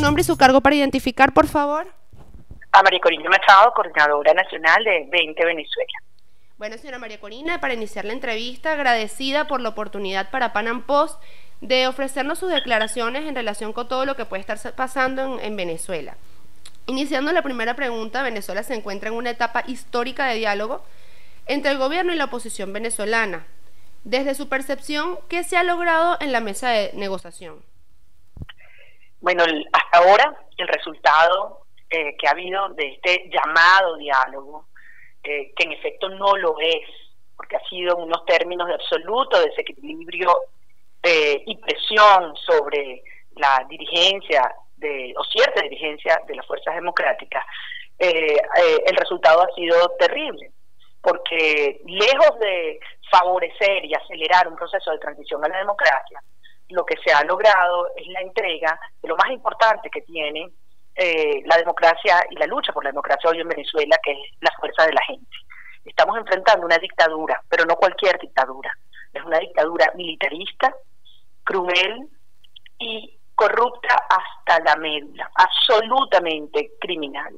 nombre y su cargo para identificar, por favor. A María Corina Machado, coordinadora nacional de 20 Venezuela. Bueno, señora María Corina, para iniciar la entrevista, agradecida por la oportunidad para Panam Post de ofrecernos sus declaraciones en relación con todo lo que puede estar pasando en, Venezuela. Iniciando la primera pregunta, Venezuela se encuentra en una etapa histórica de diálogo entre el gobierno y la oposición venezolana. Desde su percepción, ¿qué se ha logrado en la mesa de negociación? Bueno, hasta ahora el resultado eh, que ha habido de este llamado diálogo que en efecto no lo es, porque ha sido en unos términos de absoluto desequilibrio eh, y presión sobre la dirigencia de, o cierta dirigencia de las fuerzas democráticas, eh, eh, el resultado ha sido terrible, porque lejos de favorecer y acelerar un proceso de transición a la democracia, lo que se ha logrado es la entrega de lo más importante que tiene eh, la democracia y la lucha por la democracia hoy en Venezuela, que es la fuerza de la gente. Estamos enfrentando una dictadura, pero no cualquier dictadura. Es una dictadura militarista, cruel y corrupta hasta la médula, absolutamente criminal.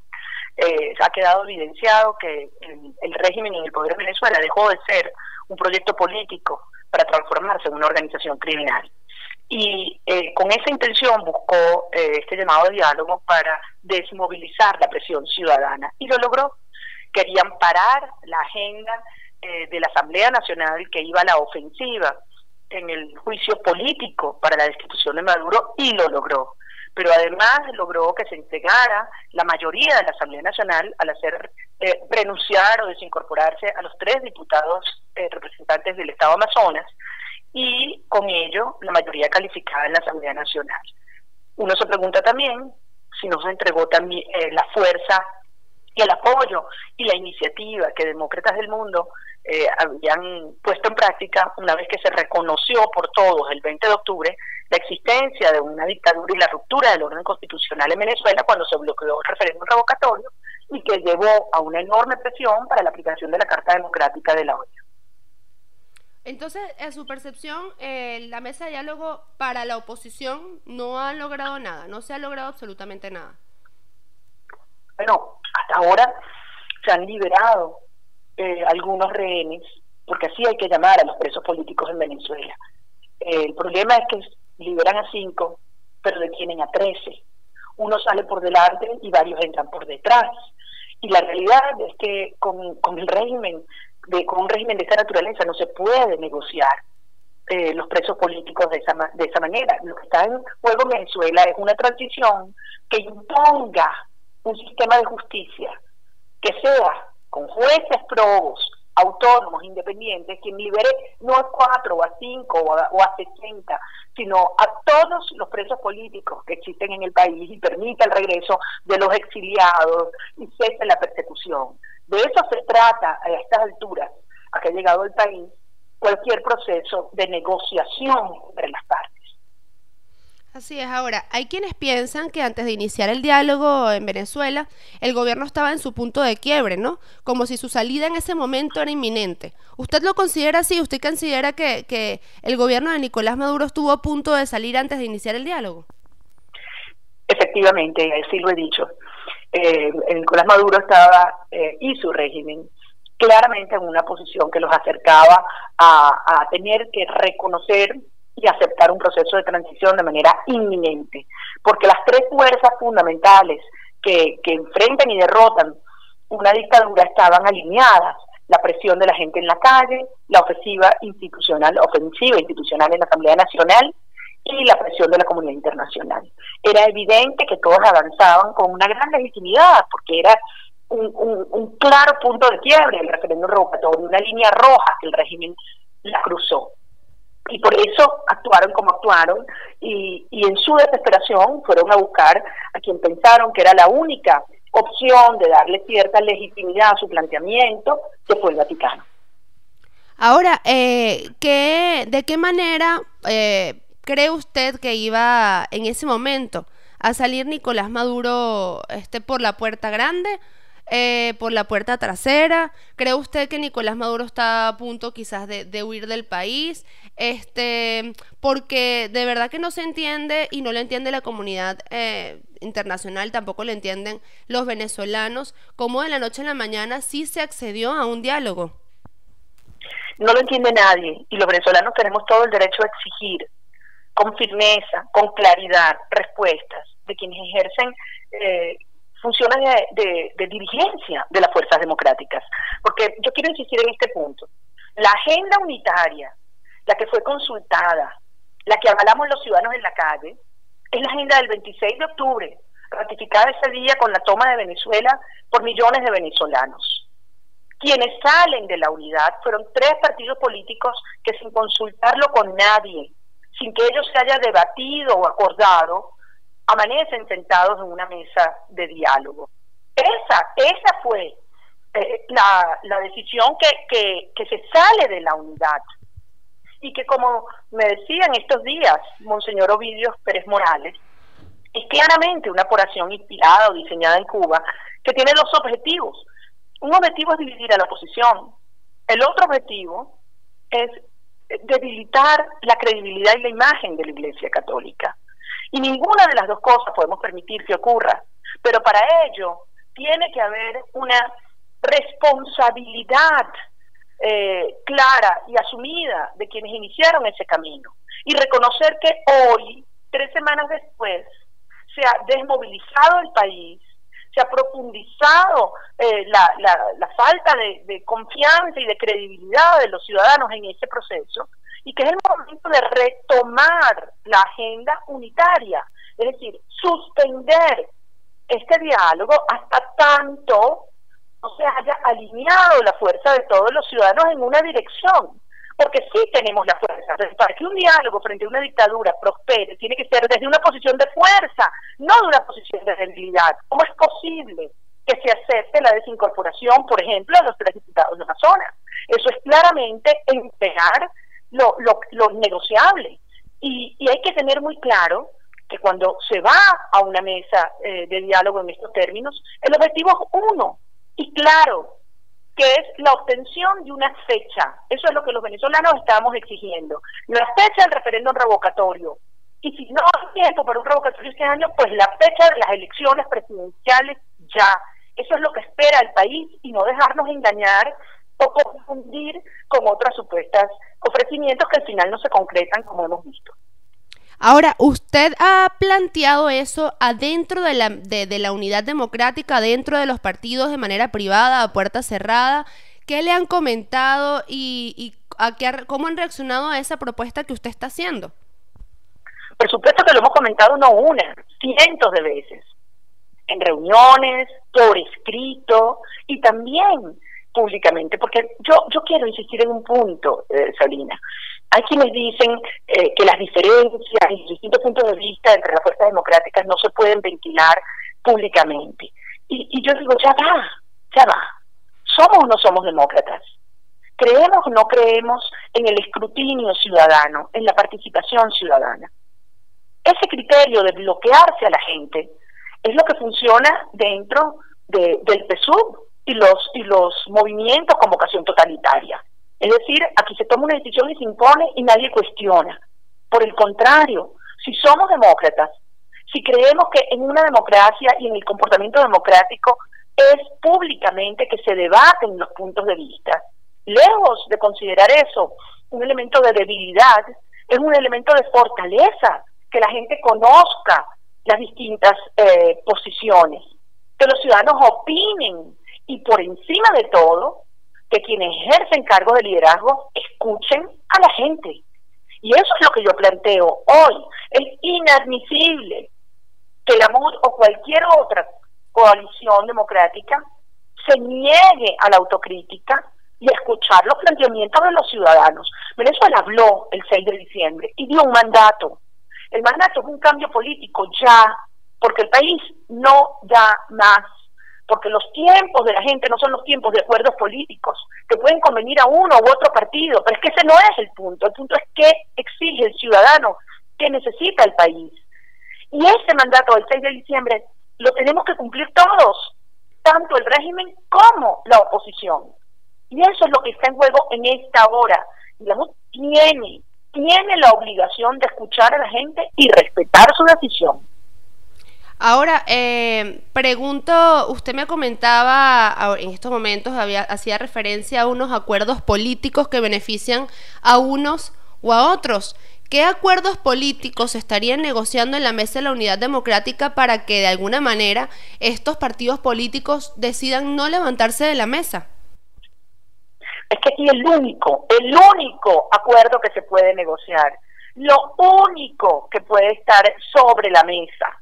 Eh, ha quedado evidenciado que el, régimen en el poder de Venezuela dejó de ser un proyecto político para transformarse en una organización criminal y eh, con esa intención buscó eh, este llamado de diálogo para desmovilizar la presión ciudadana y lo logró. Querían parar la agenda eh, de la Asamblea Nacional que iba a la ofensiva en el juicio político para la destitución de Maduro y lo logró. Pero además logró que se entregara la mayoría de la Asamblea Nacional al hacer renunciar o desincorporarse a los tres diputados representantes del Estado Amazonas y con ello la mayoría calificada en la Asamblea Nacional. Uno se pregunta también si no se entregó también eh, la fuerza y el apoyo y la iniciativa que demócratas del mundo eh, habían puesto en práctica una vez que se reconoció por todos el 20 de octubre la existencia de una dictadura y la ruptura del orden constitucional en Venezuela cuando se bloqueó el referéndum revocatorio y que llevó a una enorme presión para la aplicación de la Carta Democrática de la ONU. Entonces, en su percepción, eh, la mesa de diálogo para la oposición no ha logrado nada, no se ha logrado absolutamente nada. Bueno, hasta ahora se han liberado eh, algunos rehenes, porque así hay que llamar a los presos políticos en Venezuela. Eh, el problema es que liberan a cinco, pero detienen a trece. Uno sale por delante y varios entran por detrás. Y la realidad es que con, con el régimen de, con un régimen de esa naturaleza no se puede negociar eh, los presos políticos de esa, de esa manera. Lo que está en juego en Venezuela es una transición que imponga un sistema de justicia que sea con jueces probos, autónomos, independientes, quien libere no a cuatro o a cinco o a, o a sesenta, sino a todos los presos políticos que existen en el país y permita el regreso de los exiliados y cese la persecución. De eso se trata a estas alturas, a que ha llegado el país, cualquier proceso de negociación entre las partes. Así es, ahora, hay quienes piensan que antes de iniciar el diálogo en Venezuela, el gobierno estaba en su punto de quiebre, ¿no? Como si su salida en ese momento era inminente. ¿Usted lo considera así? ¿Usted considera que, que el gobierno de Nicolás Maduro estuvo a punto de salir antes de iniciar el diálogo? Efectivamente, así lo he dicho eh, Nicolás Maduro estaba eh, y su régimen claramente en una posición que los acercaba a, tener que reconocer y aceptar un proceso de transición de manera inminente, porque las tres fuerzas fundamentales que, que enfrentan y derrotan una dictadura estaban alineadas, la presión de la gente en la calle, la ofensiva institucional, ofensiva institucional en la Asamblea Nacional y la presión de la comunidad internacional. Era evidente que todos avanzaban con una gran legitimidad, porque era un, claro punto de quiebre el referéndum revocatorio, una línea roja que el régimen la cruzó. Y por eso actuaron como actuaron y, y en su desesperación fueron a buscar a quien pensaron que era la única opción de darle cierta legitimidad a su planteamiento, que fue el Vaticano. Ahora, eh, ¿qué, ¿de qué manera eh, cree usted que iba en ese momento a salir Nicolás Maduro este, por la puerta grande? eh, por la puerta trasera? ¿Cree usted que Nicolás Maduro está a punto quizás de, huir del país? Este, porque de verdad que no se entiende y no lo entiende la comunidad eh, internacional, tampoco lo entienden los venezolanos, cómo de la noche a la mañana sí se accedió a un diálogo. No lo entiende nadie y los venezolanos tenemos todo el derecho a exigir con firmeza, con claridad, respuestas de quienes ejercen eh, funciones de, dirigencia de las fuerzas democráticas. Porque yo quiero insistir en este punto. La agenda unitaria, la que fue consultada, la que avalamos los ciudadanos en la calle, es la agenda del 26 de octubre, ratificada ese día con la toma de Venezuela por millones de venezolanos. Quienes salen de la unidad fueron tres partidos políticos que sin consultarlo con nadie, sin que ellos se haya debatido o acordado, amanecen sentados en una mesa de diálogo. Esa, esa fue eh, la, decisión que, se sale de la unidad y que como me decía en estos días Monseñor Ovidio Pérez Morales, es claramente una población inspirada o diseñada en Cuba que tiene dos objetivos. Un objetivo es dividir a la oposición. El otro objetivo es debilitar la credibilidad y la imagen de la Iglesia Católica. Y ninguna de las dos cosas podemos permitir que ocurra. Pero para ello tiene que haber una responsabilidad eh, clara y asumida de quienes iniciaron ese camino. Y reconocer que hoy, tres semanas después, se ha desmovilizado el país, se ha profundizado eh, la, la, falta de, de, confianza y de credibilidad de los ciudadanos en ese proceso y que es el momento de retomar la agenda unitaria, es decir, suspender este diálogo hasta tanto no se haya alineado la fuerza de todos los ciudadanos en una dirección porque sí tenemos la fuerza. Para que un diálogo frente a una dictadura prospere, tiene que ser desde una posición de fuerza, no de una posición de debilidad. ¿Cómo es posible que se acepte la desincorporación, por ejemplo, de los tres diputados de zona? Eso es claramente empeñar lo, lo, lo negociable. Y, y, hay que tener muy claro que cuando se va a una mesa eh, de diálogo en estos términos, el objetivo es uno y claro, que es la obtención de una fecha. Eso es lo que los venezolanos estábamos exigiendo. La fecha del referéndum revocatorio. Y si no hay tiempo para un revocatorio este año, pues la fecha de las elecciones presidenciales ya. Eso es lo que espera el país y no dejarnos engañar o confundir con otras supuestas ofrecimientos que al final no se concretan como hemos visto. Ahora, ¿usted ha planteado eso adentro de la, de, la unidad democrática, adentro de los partidos de manera privada, a puerta cerrada? ¿Qué le han comentado y, y a qué, cómo han reaccionado a esa propuesta que usted está haciendo? Por supuesto que lo hemos comentado no una, cientos de veces, en reuniones, por escrito y también públicamente, porque yo, yo quiero insistir en un punto, eh. Hay quienes dicen eh, que las diferencias y distintos puntos de vista entre las fuerzas democráticas no se pueden ventilar públicamente. Y, yo digo, ya va, ya va. ¿Somos o no somos demócratas? ¿Creemos o no creemos en el escrutinio ciudadano, en la participación ciudadana? Ese criterio de bloquearse a la gente es lo que funciona dentro de, del PSUV y los, y los movimientos con vocación totalitaria. Es decir, aquí se toma una decisión y se impone y nadie cuestiona. Por el contrario, si somos demócratas, si creemos que en una democracia y en el comportamiento democrático es públicamente que se debaten los puntos de vista, lejos de considerar eso un elemento de debilidad, es un elemento de fortaleza, que la gente conozca las distintas eh, posiciones, que los ciudadanos opinen y por encima de todo, que quienes ejercen cargos de liderazgo escuchen a la gente. Y eso es lo que yo planteo hoy. Es inadmisible que la MUD o cualquier otra coalición democrática se niegue a la autocrítica y a escuchar los planteamientos de los ciudadanos. Venezuela habló el 6 de diciembre y dio un mandato. El mandato es un cambio político ya, porque el país no da más porque los tiempos de la gente no son los tiempos de acuerdos políticos, que pueden convenir a uno u otro partido, pero es que ese no es el punto, el punto es qué exige el ciudadano, qué necesita el país. Y ese mandato del 6 de diciembre lo tenemos que cumplir todos, tanto el régimen como la oposición. Y eso es lo que está en juego en esta hora. Digamos, tiene, tiene la obligación de escuchar a la gente y respetar su decisión. Ahora, eh, pregunto, usted me comentaba en estos momentos, había, hacía referencia a unos acuerdos políticos que benefician a unos o a otros. ¿Qué acuerdos políticos estarían negociando en la mesa de la Unidad Democrática para que de alguna manera estos partidos políticos decidan no levantarse de la mesa? Es que aquí el único, el único acuerdo que se puede negociar, lo único que puede estar sobre la mesa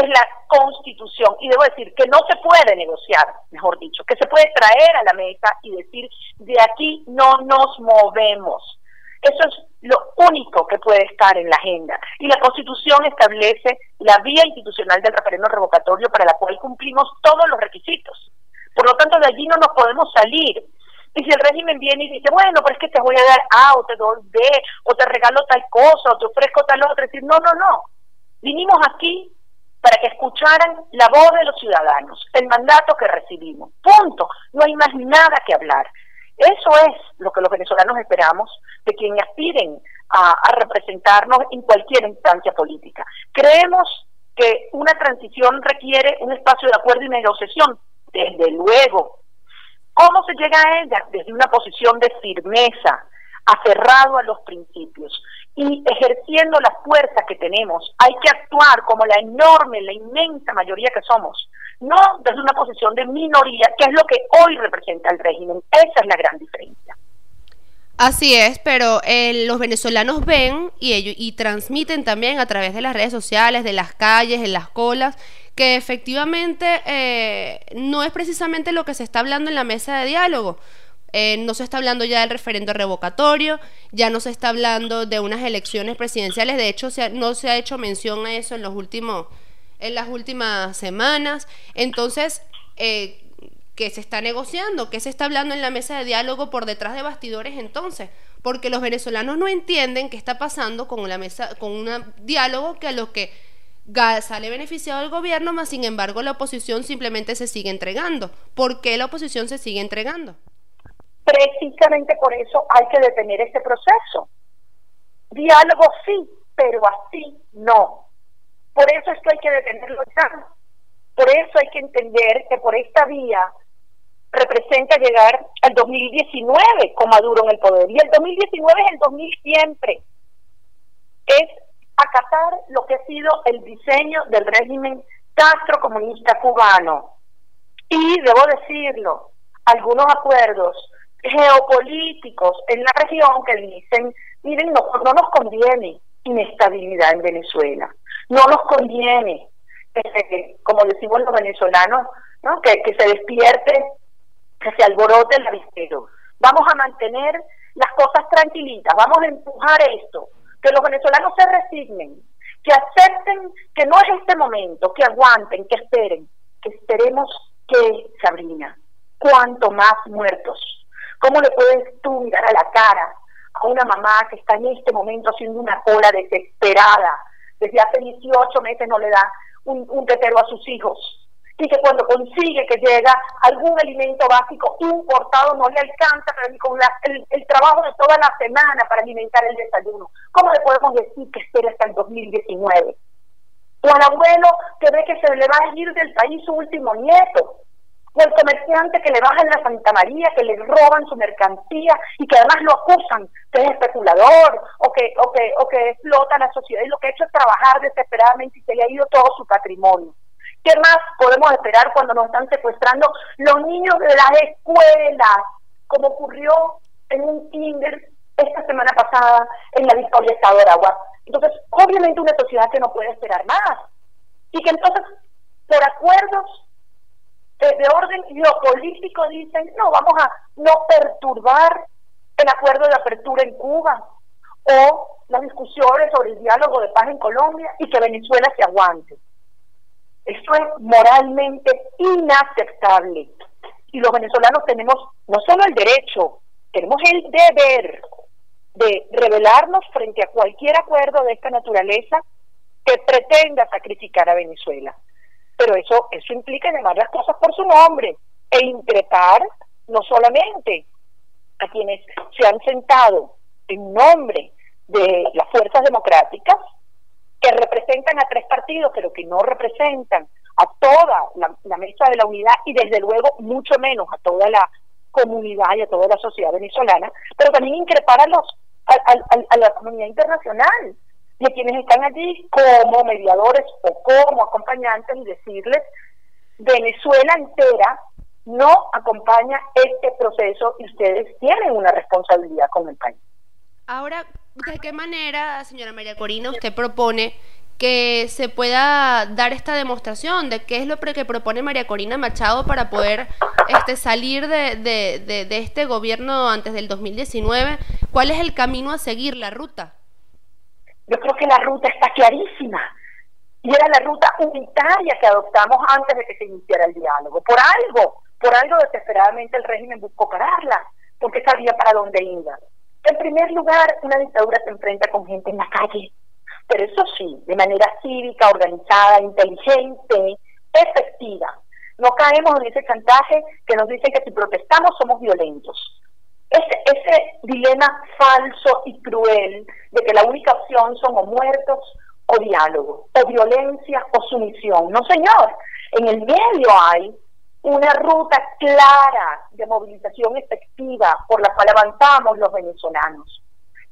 es la constitución. Y debo decir que no se puede negociar, mejor dicho, que se puede traer a la mesa y decir, de aquí no nos movemos. Eso es lo único que puede estar en la agenda. Y la Constitución establece la vía institucional del referendo revocatorio para la cual cumplimos todos los requisitos. Por lo tanto, de allí no nos podemos salir. Y si el régimen viene y dice, bueno, pero es que te voy a dar A, o te doy B, o te regalo tal cosa, o te ofrezco tal otra, decir, no, no, no. Vinimos aquí para que escucharan la voz de los ciudadanos, el mandato que recibimos. Punto. No hay más nada que hablar. Eso es lo que los venezolanos esperamos de quienes aspiren a, representarnos en cualquier instancia política. Creemos que una transición requiere un espacio de acuerdo y negociación, desde luego. ¿Cómo se llega a ella? Desde una posición de firmeza, aferrado a los principios y ejerciendo la fuerza que tenemos. Hay que actuar como la enorme, la inmensa mayoría que somos no desde una posición de minoría, que es lo que hoy representa el régimen. Esa es la gran diferencia. Así es, pero eh, los venezolanos ven y, ellos, y transmiten también a través de las redes sociales, de las calles, en las colas, que efectivamente eh, no es precisamente lo que se está hablando en la mesa de diálogo. Eh, no se está hablando ya del referendo revocatorio, ya no se está hablando de unas elecciones presidenciales, de hecho no se ha hecho mención a eso en los últimos en las últimas semanas. Entonces, eh, ¿qué se está negociando? ¿Qué se está hablando en la mesa de diálogo por detrás de bastidores entonces? Porque los venezolanos no entienden qué está pasando con la mesa, con un diálogo que a lo que sale beneficiado el gobierno, más sin embargo la oposición simplemente se sigue entregando. ¿Por qué la oposición se sigue entregando? Precisamente por eso hay que detener este proceso. Diálogo sí, pero así no. Por eso es que hay que detenerlo ya. Por eso hay que entender que por esta vía representa llegar al 2019 con Maduro en el poder. Y el 2019 es el 2000 siempre. Es acatar lo que ha sido el diseño del régimen Castro comunista cubano. Y debo decirlo, algunos acuerdos geopolíticos en la región que dicen, miren, no, no nos conviene inestabilidad en Venezuela no nos conviene, como decimos los venezolanos, ¿no? que, se despierte, que se alborote el avispero. Vamos a mantener las cosas tranquilitas, vamos a empujar esto, que los venezolanos se resignen, que acepten que no es este momento, que aguanten, que esperen, que esperemos que, Sabrina, cuanto más muertos. ¿Cómo le puedes tú mirar a la cara a una mamá que está en este momento haciendo una cola desesperada desde hace 18 meses no le da un, un tetero a sus hijos y que cuando consigue que llega algún alimento básico importado no le alcanza pero ni con el, trabajo de toda la semana para alimentar el desayuno. ¿Cómo le podemos decir que espera hasta el 2019? O al abuelo que ve que se le va a ir del país su último nieto o el comerciante que le bajan la Santa María, que le roban su mercancía y que además lo acusan que es especulador o que, o que, o que explota la sociedad y lo que ha hecho es trabajar desesperadamente y se le ha ido todo su patrimonio. ¿Qué más podemos esperar cuando nos están secuestrando los niños de las escuelas, como ocurrió en un kinder esta semana pasada en la Victoria Estado de Aragua? Entonces, obviamente una sociedad que no puede esperar más y que entonces, por acuerdos de orden geopolítico dicen, no, vamos a no perturbar el acuerdo de apertura en Cuba o las discusiones sobre el diálogo de paz en Colombia y que Venezuela se aguante. Eso es moralmente inaceptable. Y los venezolanos tenemos no solo el derecho, tenemos el deber de rebelarnos frente a cualquier acuerdo de esta naturaleza que pretenda sacrificar a Venezuela. Pero eso, eso implica llamar las cosas por su nombre e increpar no solamente a quienes se han sentado en nombre de las fuerzas democráticas, que representan a tres partidos, pero que no representan a toda la, mesa de la unidad y desde luego mucho menos a toda la comunidad y a toda la sociedad venezolana, pero también increpar a, los, a, la comunidad internacional a quienes están allí como mediadores o como acompañantes y decirles, Venezuela entera no acompaña este proceso y ustedes tienen una responsabilidad con el país. Ahora, ¿de qué manera, señora María Corina, usted propone que se pueda dar esta demostración de qué es lo que propone María Corina Machado para poder este, salir de, de, de, este gobierno antes del 2019? ¿Cuál es el camino a seguir, la ruta? Yo creo que la ruta está clarísima y era la ruta unitaria que adoptamos antes de que se iniciara el diálogo. Por algo, por algo desesperadamente el régimen buscó pararla, porque sabía para dónde iba. En primer lugar, una dictadura se enfrenta con gente en la calle, pero eso sí, de manera cívica, organizada, inteligente, efectiva. No caemos en ese chantaje que nos dice que si protestamos somos violentos. Ese, ese dilema falso y cruel de que la única opción son o muertos o diálogo, o violencia o sumisión. No, señor, en el medio hay una ruta clara de movilización efectiva por la cual avanzamos los venezolanos,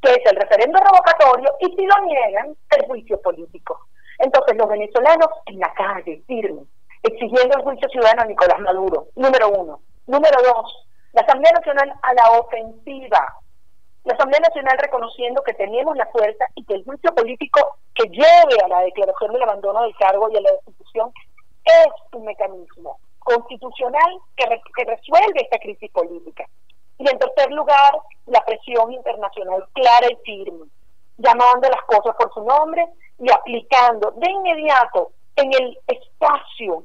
que es el referendo revocatorio y si lo niegan, el juicio político. Entonces los venezolanos en la calle, firmes, exigiendo el juicio ciudadano a Nicolás Maduro, número uno. Número dos, la Asamblea Nacional a la ofensiva. La Asamblea Nacional reconociendo que tenemos la fuerza y que el juicio político que lleve a la declaración del abandono del cargo y a la destitución es un mecanismo constitucional que, que resuelve esta crisis política. Y en tercer lugar, la presión internacional clara y firme, llamando las cosas por su nombre y aplicando de inmediato en el espacio,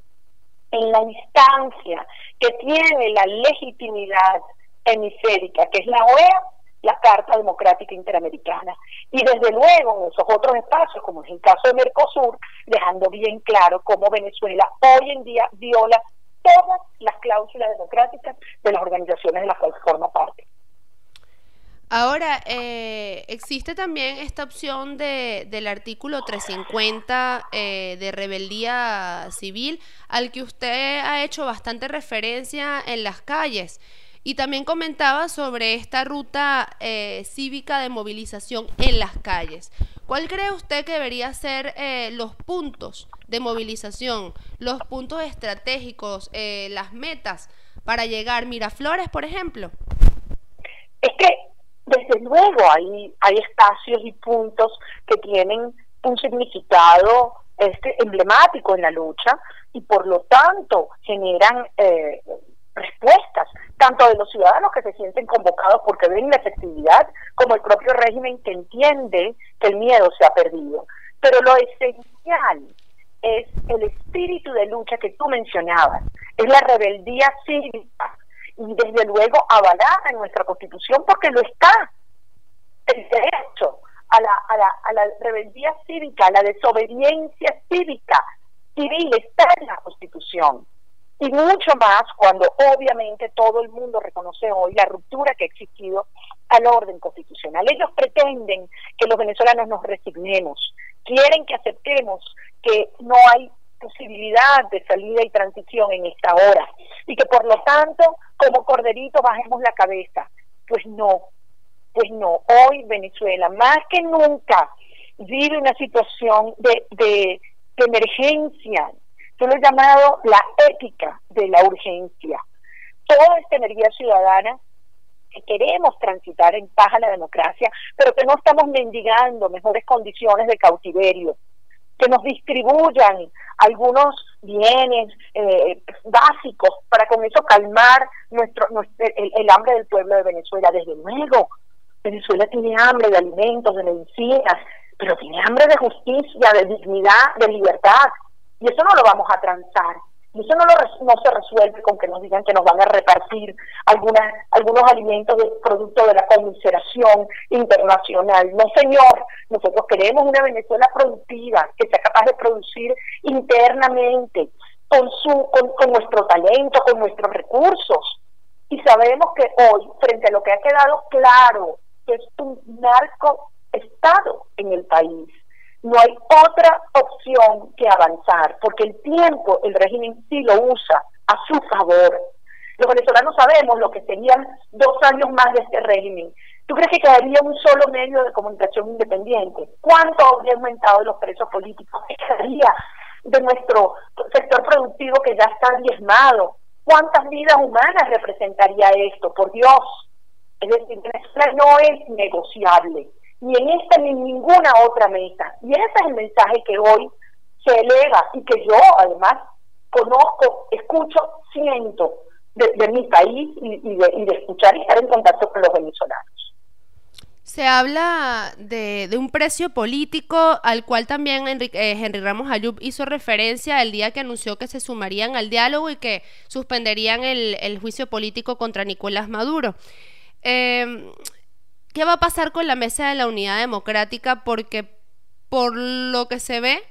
en la instancia que tiene la legitimidad hemisférica, que es la OEA, la Carta Democrática Interamericana. Y desde luego en esos otros espacios, como es el caso de Mercosur, dejando bien claro cómo Venezuela hoy en día viola todas las cláusulas democráticas de las organizaciones de las cuales forma parte. Ahora, eh, existe también esta opción de, del artículo 350 eh, de rebeldía civil, al que usted ha hecho bastante referencia en las calles. Y también comentaba sobre esta ruta eh, cívica de movilización en las calles. ¿Cuál cree usted que debería ser eh, los puntos de movilización, los puntos estratégicos, eh, las metas para llegar? Miraflores, por ejemplo. Es que, desde luego, hay, hay espacios y puntos que tienen un significado este, emblemático en la lucha y por lo tanto generan respuestas, tanto de los ciudadanos que se sienten convocados porque ven la efectividad, como el propio régimen que entiende que el miedo se ha perdido. Pero lo esencial es el espíritu de lucha que tú mencionabas, es la rebeldía cívica y desde luego avalada en nuestra constitución porque lo está. El derecho a la, a la, a la rebeldía cívica, a la desobediencia cívica civil está en la constitución y mucho más cuando obviamente todo el mundo reconoce hoy la ruptura que ha existido al orden constitucional. Ellos pretenden que los venezolanos nos resignemos, quieren que aceptemos que no hay posibilidad de salida y transición en esta hora y que por lo tanto como corderito bajemos la cabeza. Pues no, pues no, hoy Venezuela más que nunca vive una situación de, de, de emergencia, yo lo he llamado la ética de la urgencia. Toda esta energía ciudadana que queremos transitar en paz a la democracia, pero que no estamos mendigando mejores condiciones de cautiverio, que nos distribuyan algunos bienes eh, básicos para con eso calmar nuestro, el, el, hambre del pueblo de Venezuela. Desde luego, Venezuela tiene hambre de alimentos, de medicinas, pero tiene hambre de justicia, de dignidad, de libertad. Y eso no lo vamos a transar. Y eso no, lo, no se resuelve con que nos digan que nos van a repartir algunas, algunos alimentos de producto de la conmiseración internacional. No, señor, nosotros queremos una Venezuela productiva, que sea capaz de producir internamente, con, su, con, nuestro talento, con nuestros recursos. Y sabemos que hoy, frente a lo que ha quedado claro, que es un narco Estado en el país, no hay otra opción que avanzar, porque el tiempo el régimen sí lo usa a su favor. Los venezolanos sabemos lo que serían dos años más de este régimen. ¿Tú crees que quedaría un solo medio de comunicación independiente? ¿Cuánto habría aumentado los presos políticos? ¿Qué quedaría de nuestro sector productivo que ya está diezmado? ¿Cuántas vidas humanas representaría esto? Por Dios. Es decir, Venezuela no es negociable ni en esta ni en ninguna otra mesa. Y ese es el mensaje que hoy se eleva y que yo además conozco, escucho, siento de, mi país y, de, escuchar y estar en contacto con los venezolanos. Se habla de, un precio político al cual también eh, Henry Ramos Ayub hizo referencia el día que anunció que se sumarían al diálogo y que suspenderían el, el juicio político contra Nicolás Maduro. Eh, ¿Qué va a pasar con la mesa de la unidad democrática? Porque por lo que se ve,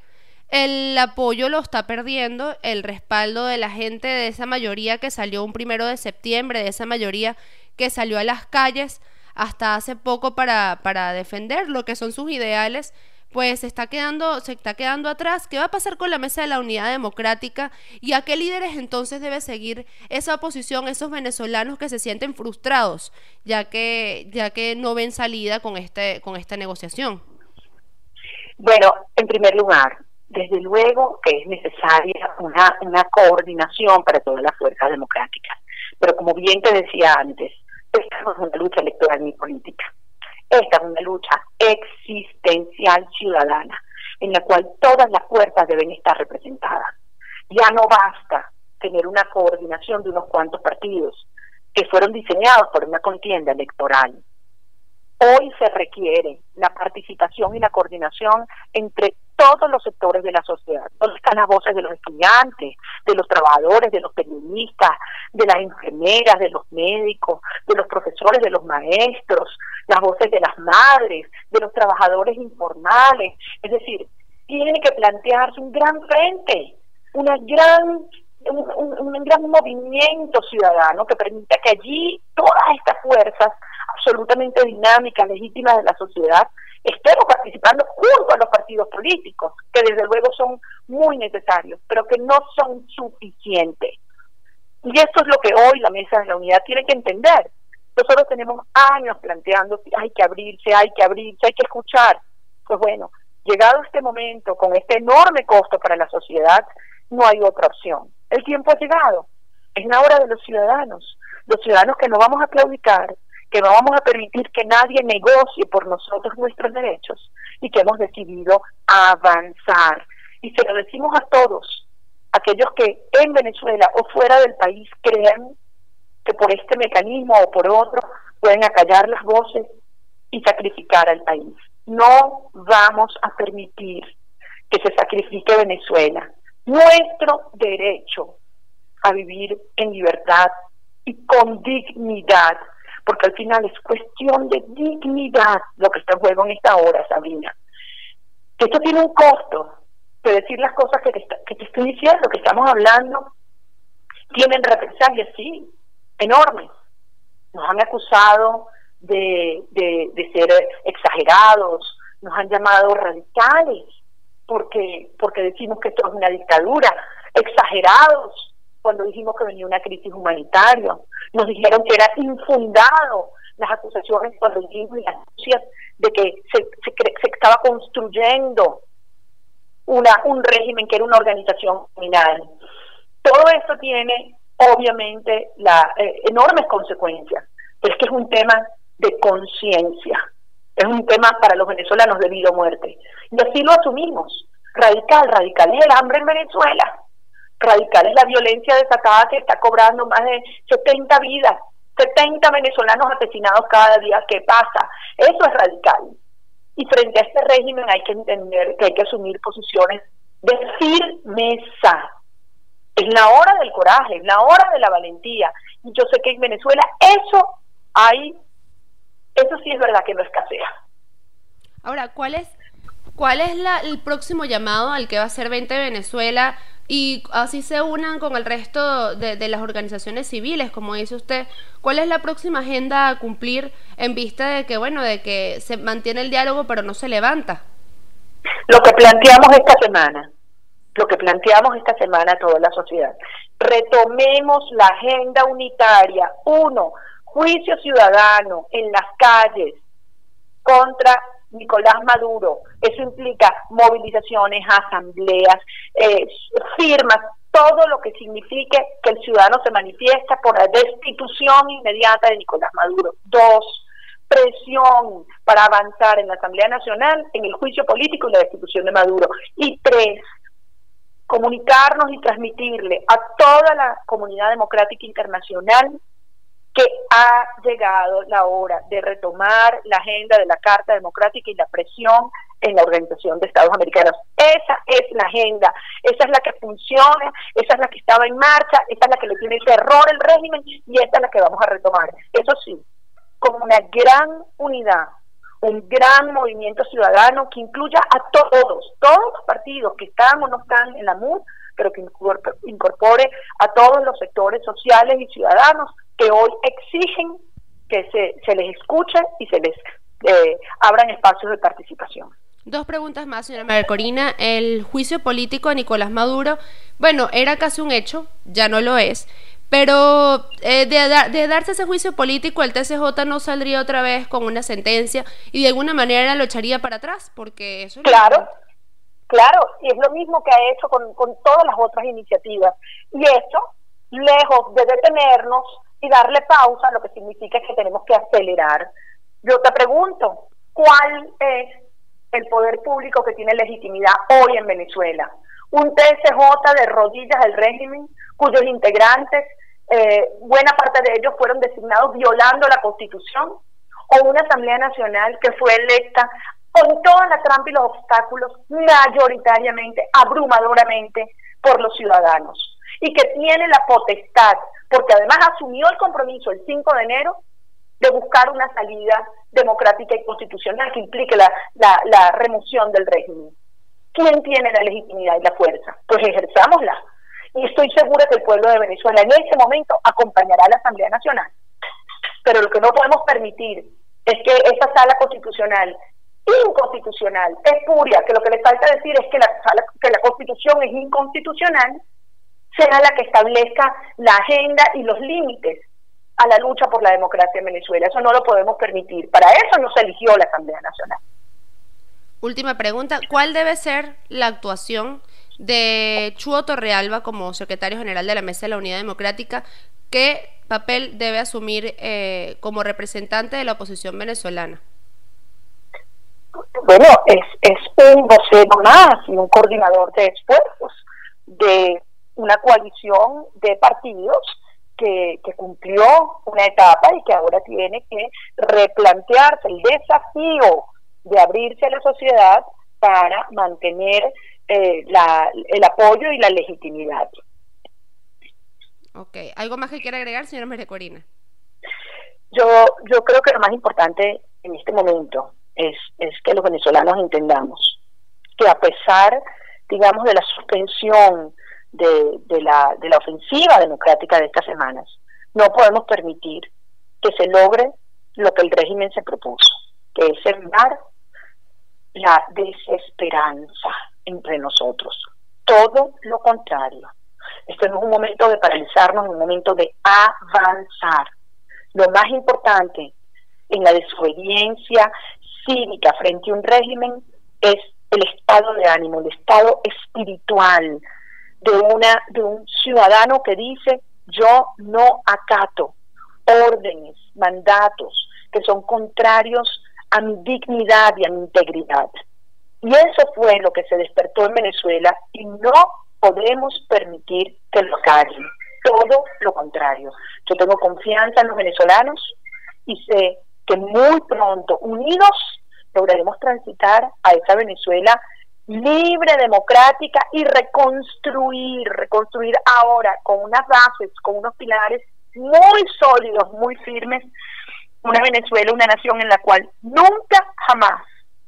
el apoyo lo está perdiendo, el respaldo de la gente, de esa mayoría que salió un primero de septiembre, de esa mayoría que salió a las calles hasta hace poco para, para defender lo que son sus ideales pues está quedando, se está quedando atrás. ¿Qué va a pasar con la mesa de la unidad democrática? ¿Y a qué líderes entonces debe seguir esa oposición, esos venezolanos que se sienten frustrados, ya que, ya que no ven salida con este, con esta negociación? Bueno, en primer lugar, desde luego que es necesaria una, una coordinación para todas las fuerzas democráticas. Pero como bien te decía antes, estamos en una lucha electoral ni política. Esta es una lucha existencial ciudadana, en la cual todas las fuerzas deben estar representadas. Ya no basta tener una coordinación de unos cuantos partidos que fueron diseñados por una contienda electoral. Hoy se requiere la participación y la coordinación entre todos los sectores de la sociedad. ¿Dónde están las voces de los estudiantes, de los trabajadores, de los periodistas, de las enfermeras, de los médicos, de los profesores, de los maestros, las voces de las madres, de los trabajadores informales? Es decir, tiene que plantearse un gran frente, una gran un, gran movimiento ciudadano que permita que allí todas estas fuerzas absolutamente dinámicas, legítimas de la sociedad, estemos participando junto a los partidos políticos, que desde luego son muy necesarios, pero que no son suficientes. Y esto es lo que hoy la Mesa de la Unidad tiene que entender. Nosotros tenemos años planteando hay que abrirse, hay que abrirse, hay que escuchar. Pues bueno, llegado este momento, con este enorme costo para la sociedad, no hay otra opción. El tiempo ha llegado. Es la hora de los ciudadanos, los ciudadanos que no vamos a claudicar, que no vamos a permitir que nadie negocie por nosotros nuestros derechos y que hemos decidido avanzar. Y se lo decimos a todos, aquellos que en Venezuela o fuera del país crean que por este mecanismo o por otro pueden acallar las voces y sacrificar al país. No vamos a permitir que se sacrifique Venezuela. Nuestro derecho a vivir en libertad y con dignidad porque al final es cuestión de dignidad lo que está en juego en esta hora, Sabrina. Que esto tiene un costo, de decir las cosas que te, que estoy diciendo, que estamos hablando, tienen represalias, sí, enormes. Nos han acusado de, de ser exagerados, nos han llamado radicales, porque, porque decimos que esto es una dictadura, exagerados, cuando dijimos que venía una crisis humanitaria. Nos dijeron que era infundado las acusaciones cuando dijimos las anuncias de que se, se, estaba construyendo una, un régimen que era una organización criminal. Todo esto tiene obviamente la, eh, enormes consecuencias, es que es un tema de conciencia, es un tema para los venezolanos de vida o muerte. Y así lo asumimos. Radical, radical es el hambre en Venezuela radical es la violencia desatada que está cobrando más de 70 vidas, 70 venezolanos asesinados cada día. ¿Qué pasa? Eso es radical. Y frente a este régimen hay que entender que hay que asumir posiciones de firmeza. Es la hora del coraje, es la hora de la valentía. Y yo sé que en Venezuela eso hay, eso sí es verdad que no escasea. Ahora, ¿cuál es ¿Cuál es la, el próximo llamado al que va a ser 20 Venezuela y así se unan con el resto de, las organizaciones civiles, como dice usted? ¿Cuál es la próxima agenda a cumplir en vista de que, bueno, de que se mantiene el diálogo pero no se levanta? Lo que planteamos esta semana, lo que planteamos esta semana a toda la sociedad. Retomemos la agenda unitaria. Uno, juicio ciudadano en las calles contra Nicolás Maduro. Eso implica movilizaciones, asambleas, eh, firmas, todo lo que signifique que el ciudadano se manifiesta por la destitución inmediata de Nicolás Maduro. Dos, presión para avanzar en la Asamblea Nacional en el juicio político y la destitución de Maduro. Y tres, comunicarnos y transmitirle a toda la comunidad democrática internacional que ha llegado la hora de retomar la agenda de la Carta Democrática y la presión en la Organización de Estados Americanos. Esa es la agenda, esa es la que funciona, esa es la que estaba en marcha, esa es la que le tiene terror el régimen y esta es la que vamos a retomar. Eso sí, con una gran unidad, un gran movimiento ciudadano que incluya a todos, todos los partidos que están o no están en la MUD, pero que incorpore a todos los sectores sociales y ciudadanos que hoy exigen que se, se les escuche y se les eh, abran espacios de participación. Dos preguntas más, señora María Corina. El juicio político a Nicolás Maduro, bueno, era casi un hecho, ya no lo es, pero eh, de, de, darse ese juicio político, el TCJ no saldría otra vez con una sentencia y de alguna manera lo echaría para atrás, porque eso... Claro, claro, y es lo mismo que ha hecho con, con todas las otras iniciativas. Y esto, lejos de detenernos, y darle pausa, lo que significa que tenemos que acelerar. Yo te pregunto, ¿cuál es el poder público que tiene legitimidad hoy en Venezuela? Un TSJ de rodillas del régimen, cuyos integrantes, eh, buena parte de ellos fueron designados violando la Constitución, o una Asamblea Nacional que fue electa con toda la trampa y los obstáculos, mayoritariamente, abrumadoramente, por los ciudadanos, y que tiene la potestad porque además asumió el compromiso el 5 de enero de buscar una salida democrática y constitucional que implique la, remoción del régimen. ¿Quién tiene la legitimidad y la fuerza? Pues ejerzámosla. Y estoy segura que el pueblo de Venezuela en ese momento acompañará a la Asamblea Nacional. Pero lo que no podemos permitir es que esa sala constitucional inconstitucional, espuria, que lo que le falta decir es que la, que la constitución es inconstitucional, sea la que establezca la agenda y los límites a la lucha por la democracia en Venezuela. Eso no lo podemos permitir. Para eso no se eligió la Asamblea Nacional. Última pregunta, ¿cuál debe ser la actuación de Chuo Torrealba como secretario general de la Mesa de la Unidad Democrática? ¿Qué papel debe asumir eh, como representante de la oposición venezolana? Bueno, es, es un vocero más y un coordinador de esfuerzos de una coalición de partidos que, cumplió una etapa y que ahora tiene que replantearse el desafío de abrirse a la sociedad para mantener eh, el apoyo y la legitimidad. Ok, ¿algo más que quiera agregar, señora María Corina? Yo, yo creo que lo más importante en este momento es, es que los venezolanos entendamos que a pesar, digamos, de la suspensión de, de, la, de la ofensiva democrática de estas semanas. No podemos permitir que se logre lo que el régimen se propuso, que es sembrar la desesperanza entre nosotros. Todo lo contrario. Esto no es un momento de paralizarnos, es un momento de avanzar. Lo más importante en la desobediencia cívica frente a un régimen es el estado de ánimo, el estado espiritual, de, una, de un ciudadano que dice yo no acato órdenes, mandatos que son contrarios a mi dignidad y a mi integridad. Y eso fue lo que se despertó en Venezuela y no podemos permitir que lo caguen. Todo lo contrario. Yo tengo confianza en los venezolanos y sé que muy pronto, unidos, lograremos transitar a esa Venezuela libre, democrática y reconstruir, reconstruir ahora con unas bases, con unos pilares muy sólidos, muy firmes, una Venezuela, una nación en la cual nunca, jamás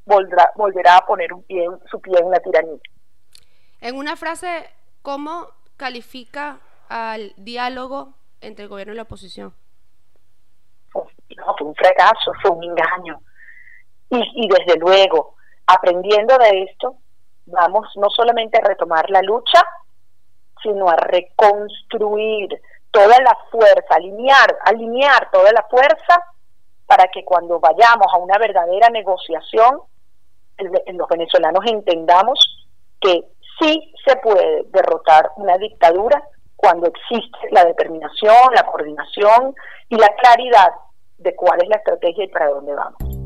volverá, volverá a poner un pie, su pie en la tiranía. En una frase, ¿cómo califica al diálogo entre el gobierno y la oposición? No, fue un fracaso, fue un engaño. Y, y desde luego, aprendiendo de esto, vamos no solamente a retomar la lucha, sino a reconstruir toda la fuerza, alinear, alinear toda la fuerza para que cuando vayamos a una verdadera negociación, los venezolanos entendamos que sí se puede derrotar una dictadura cuando existe la determinación, la coordinación y la claridad de cuál es la estrategia y para dónde vamos.